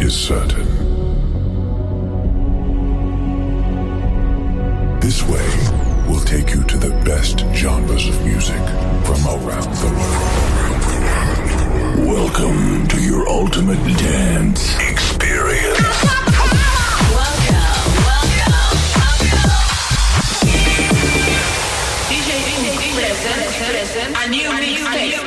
is certain. This way will take you to the best genres of music from around the world. Welcome to your ultimate dance experience. Welcome, welcome, welcome. DJ present a new mixtape.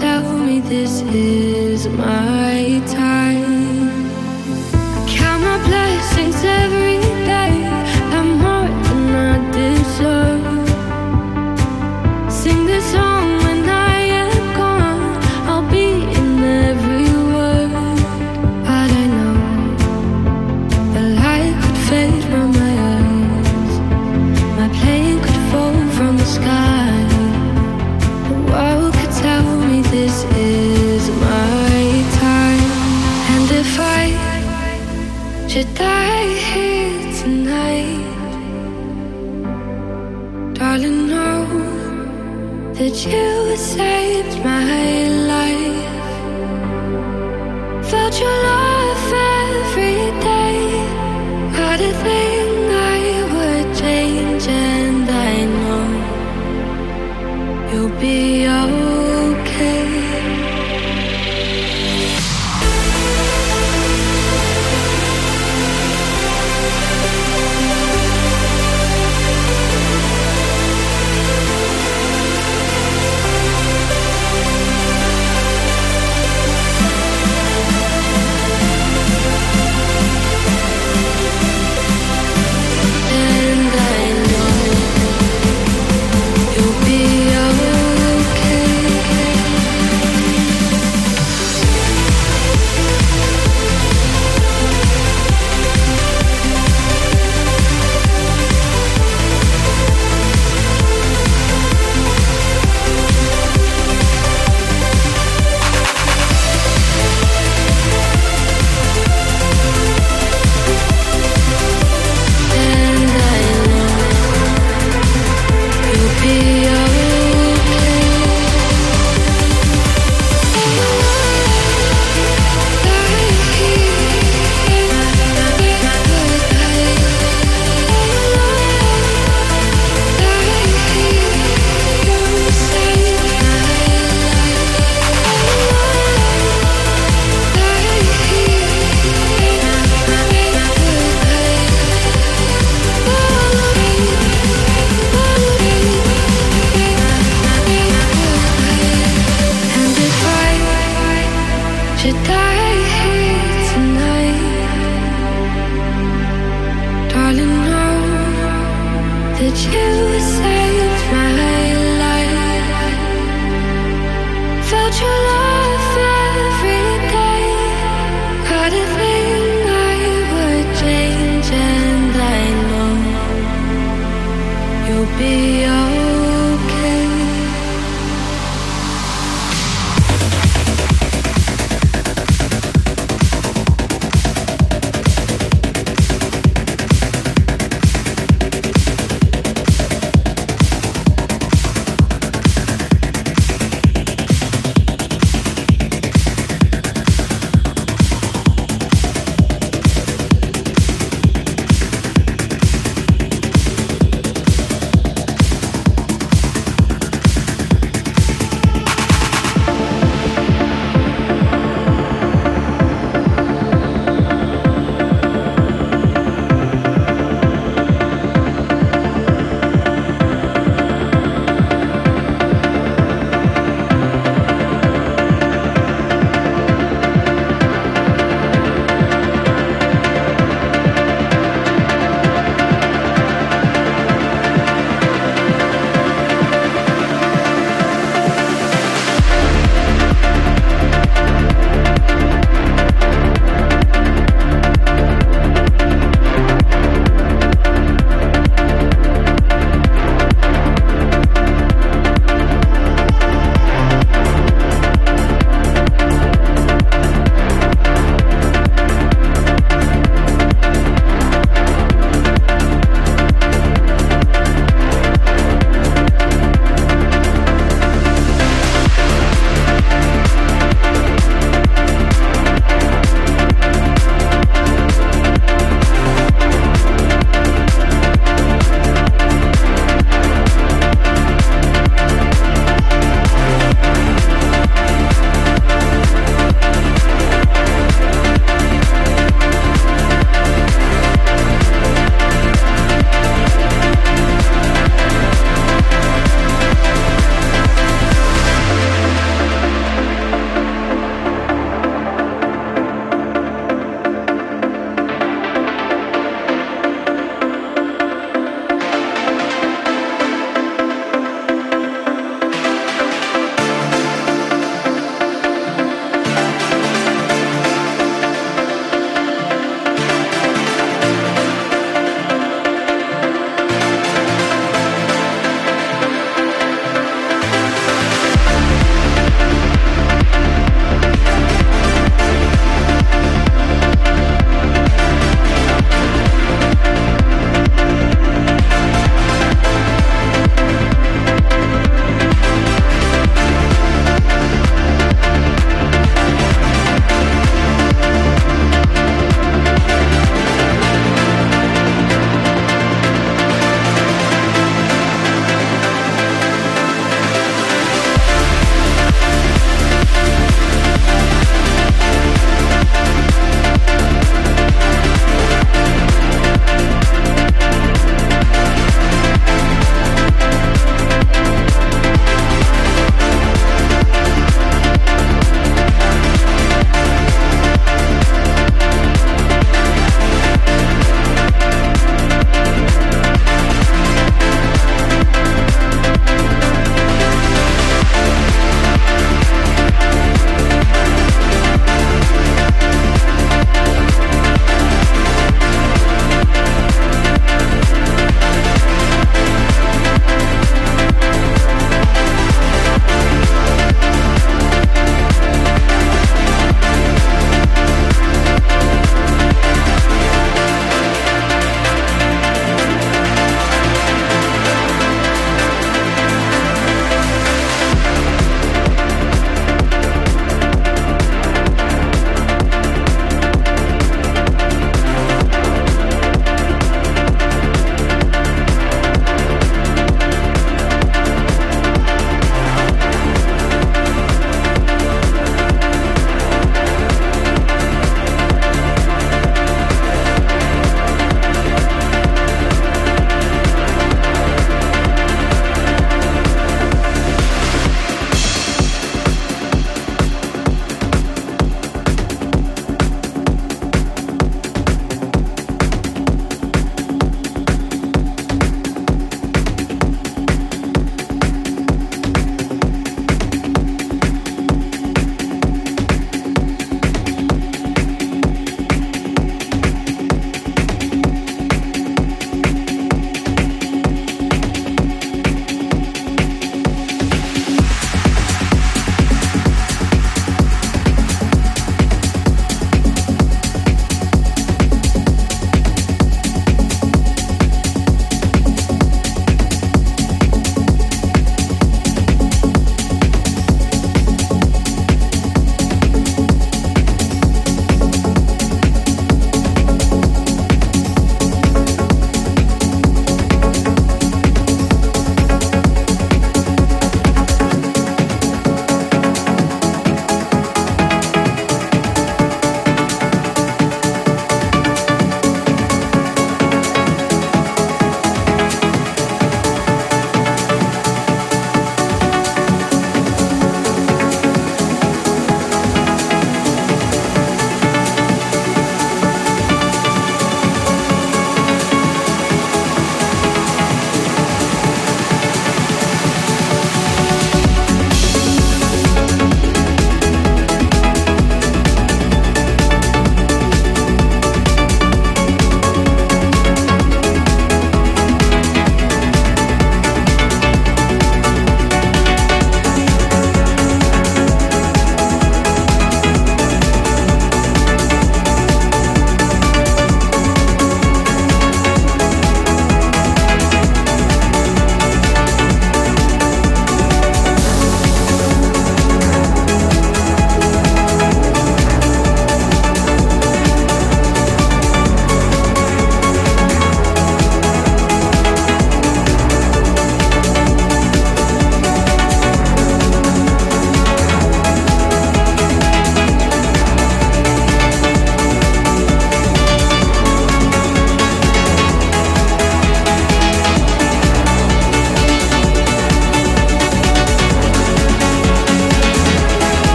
tell me this is my time. Count my blessings every you.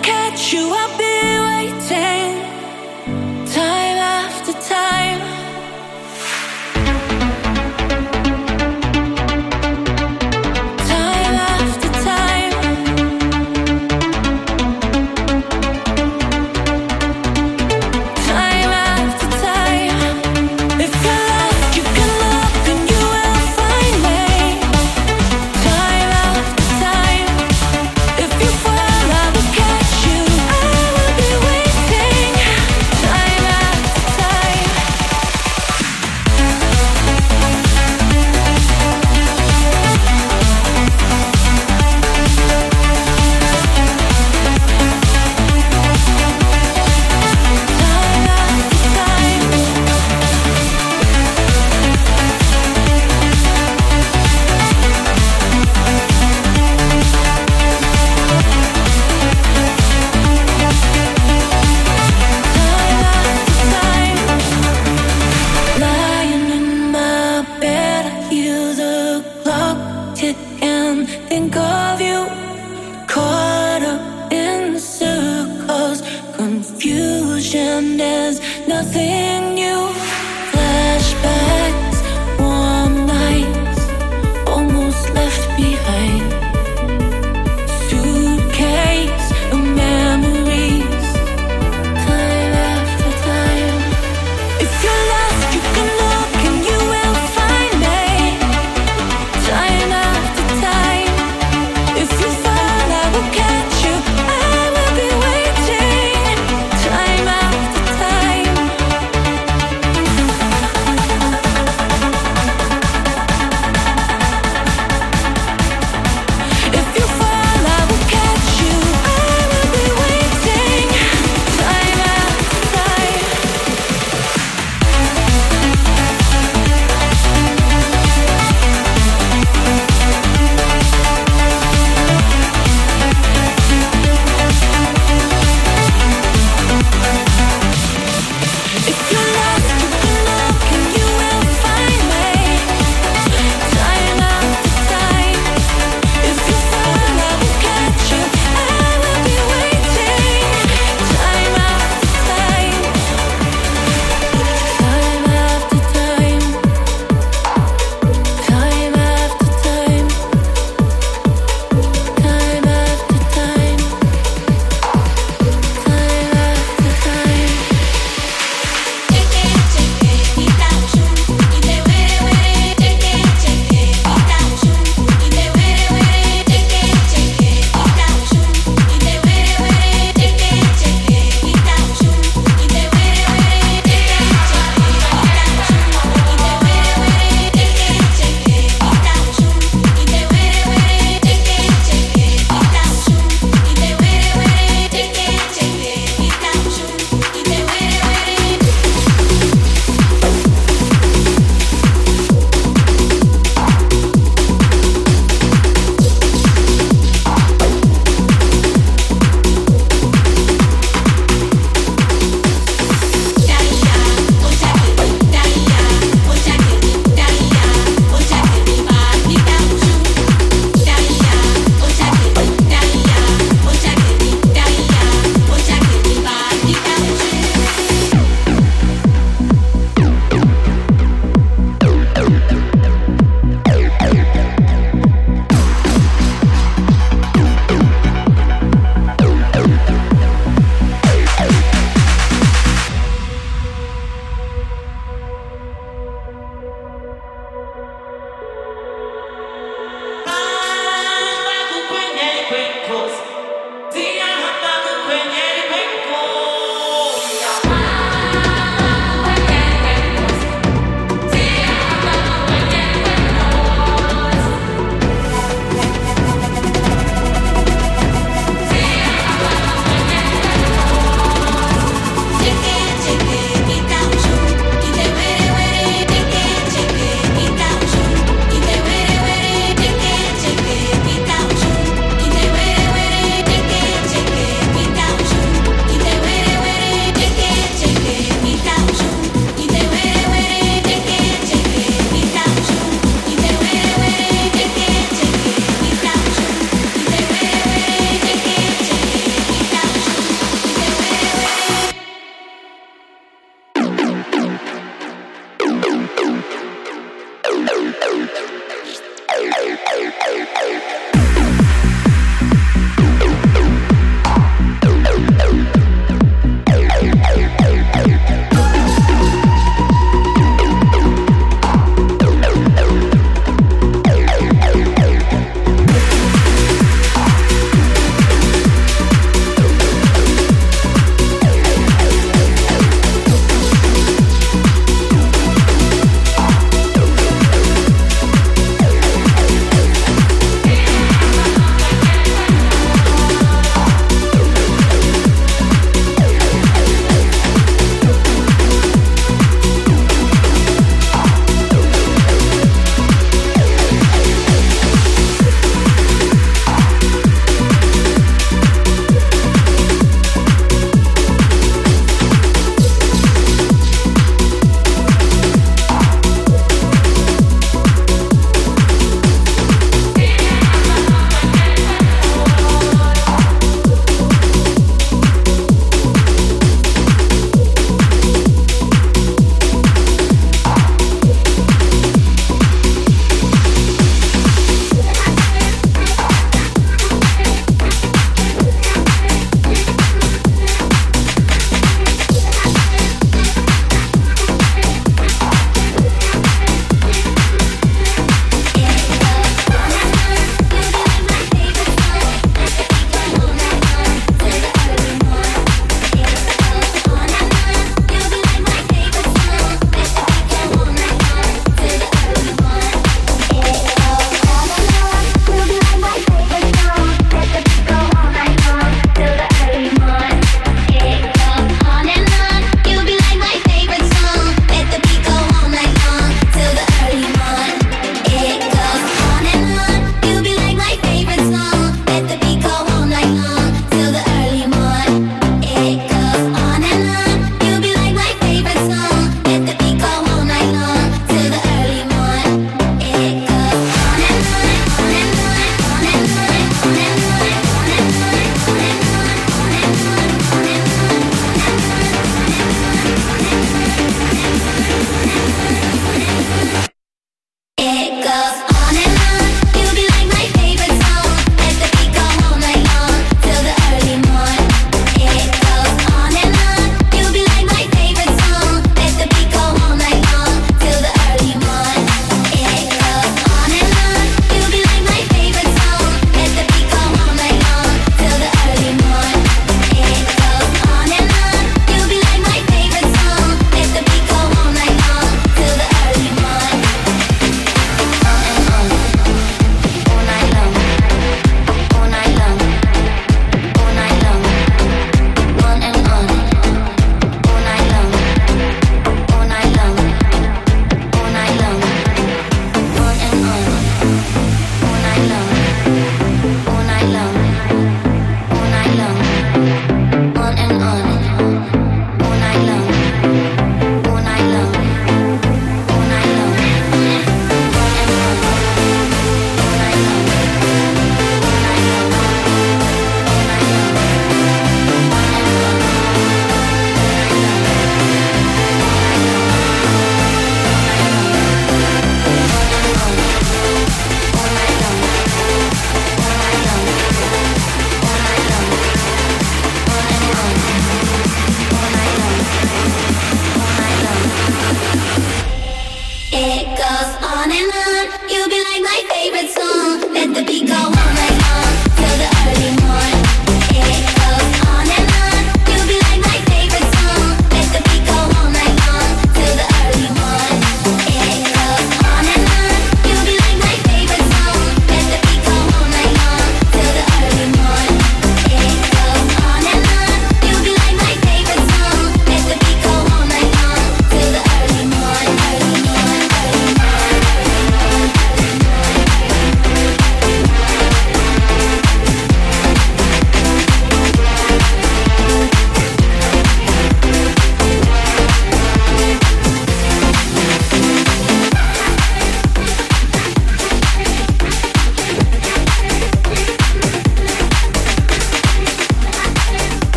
There's nothing new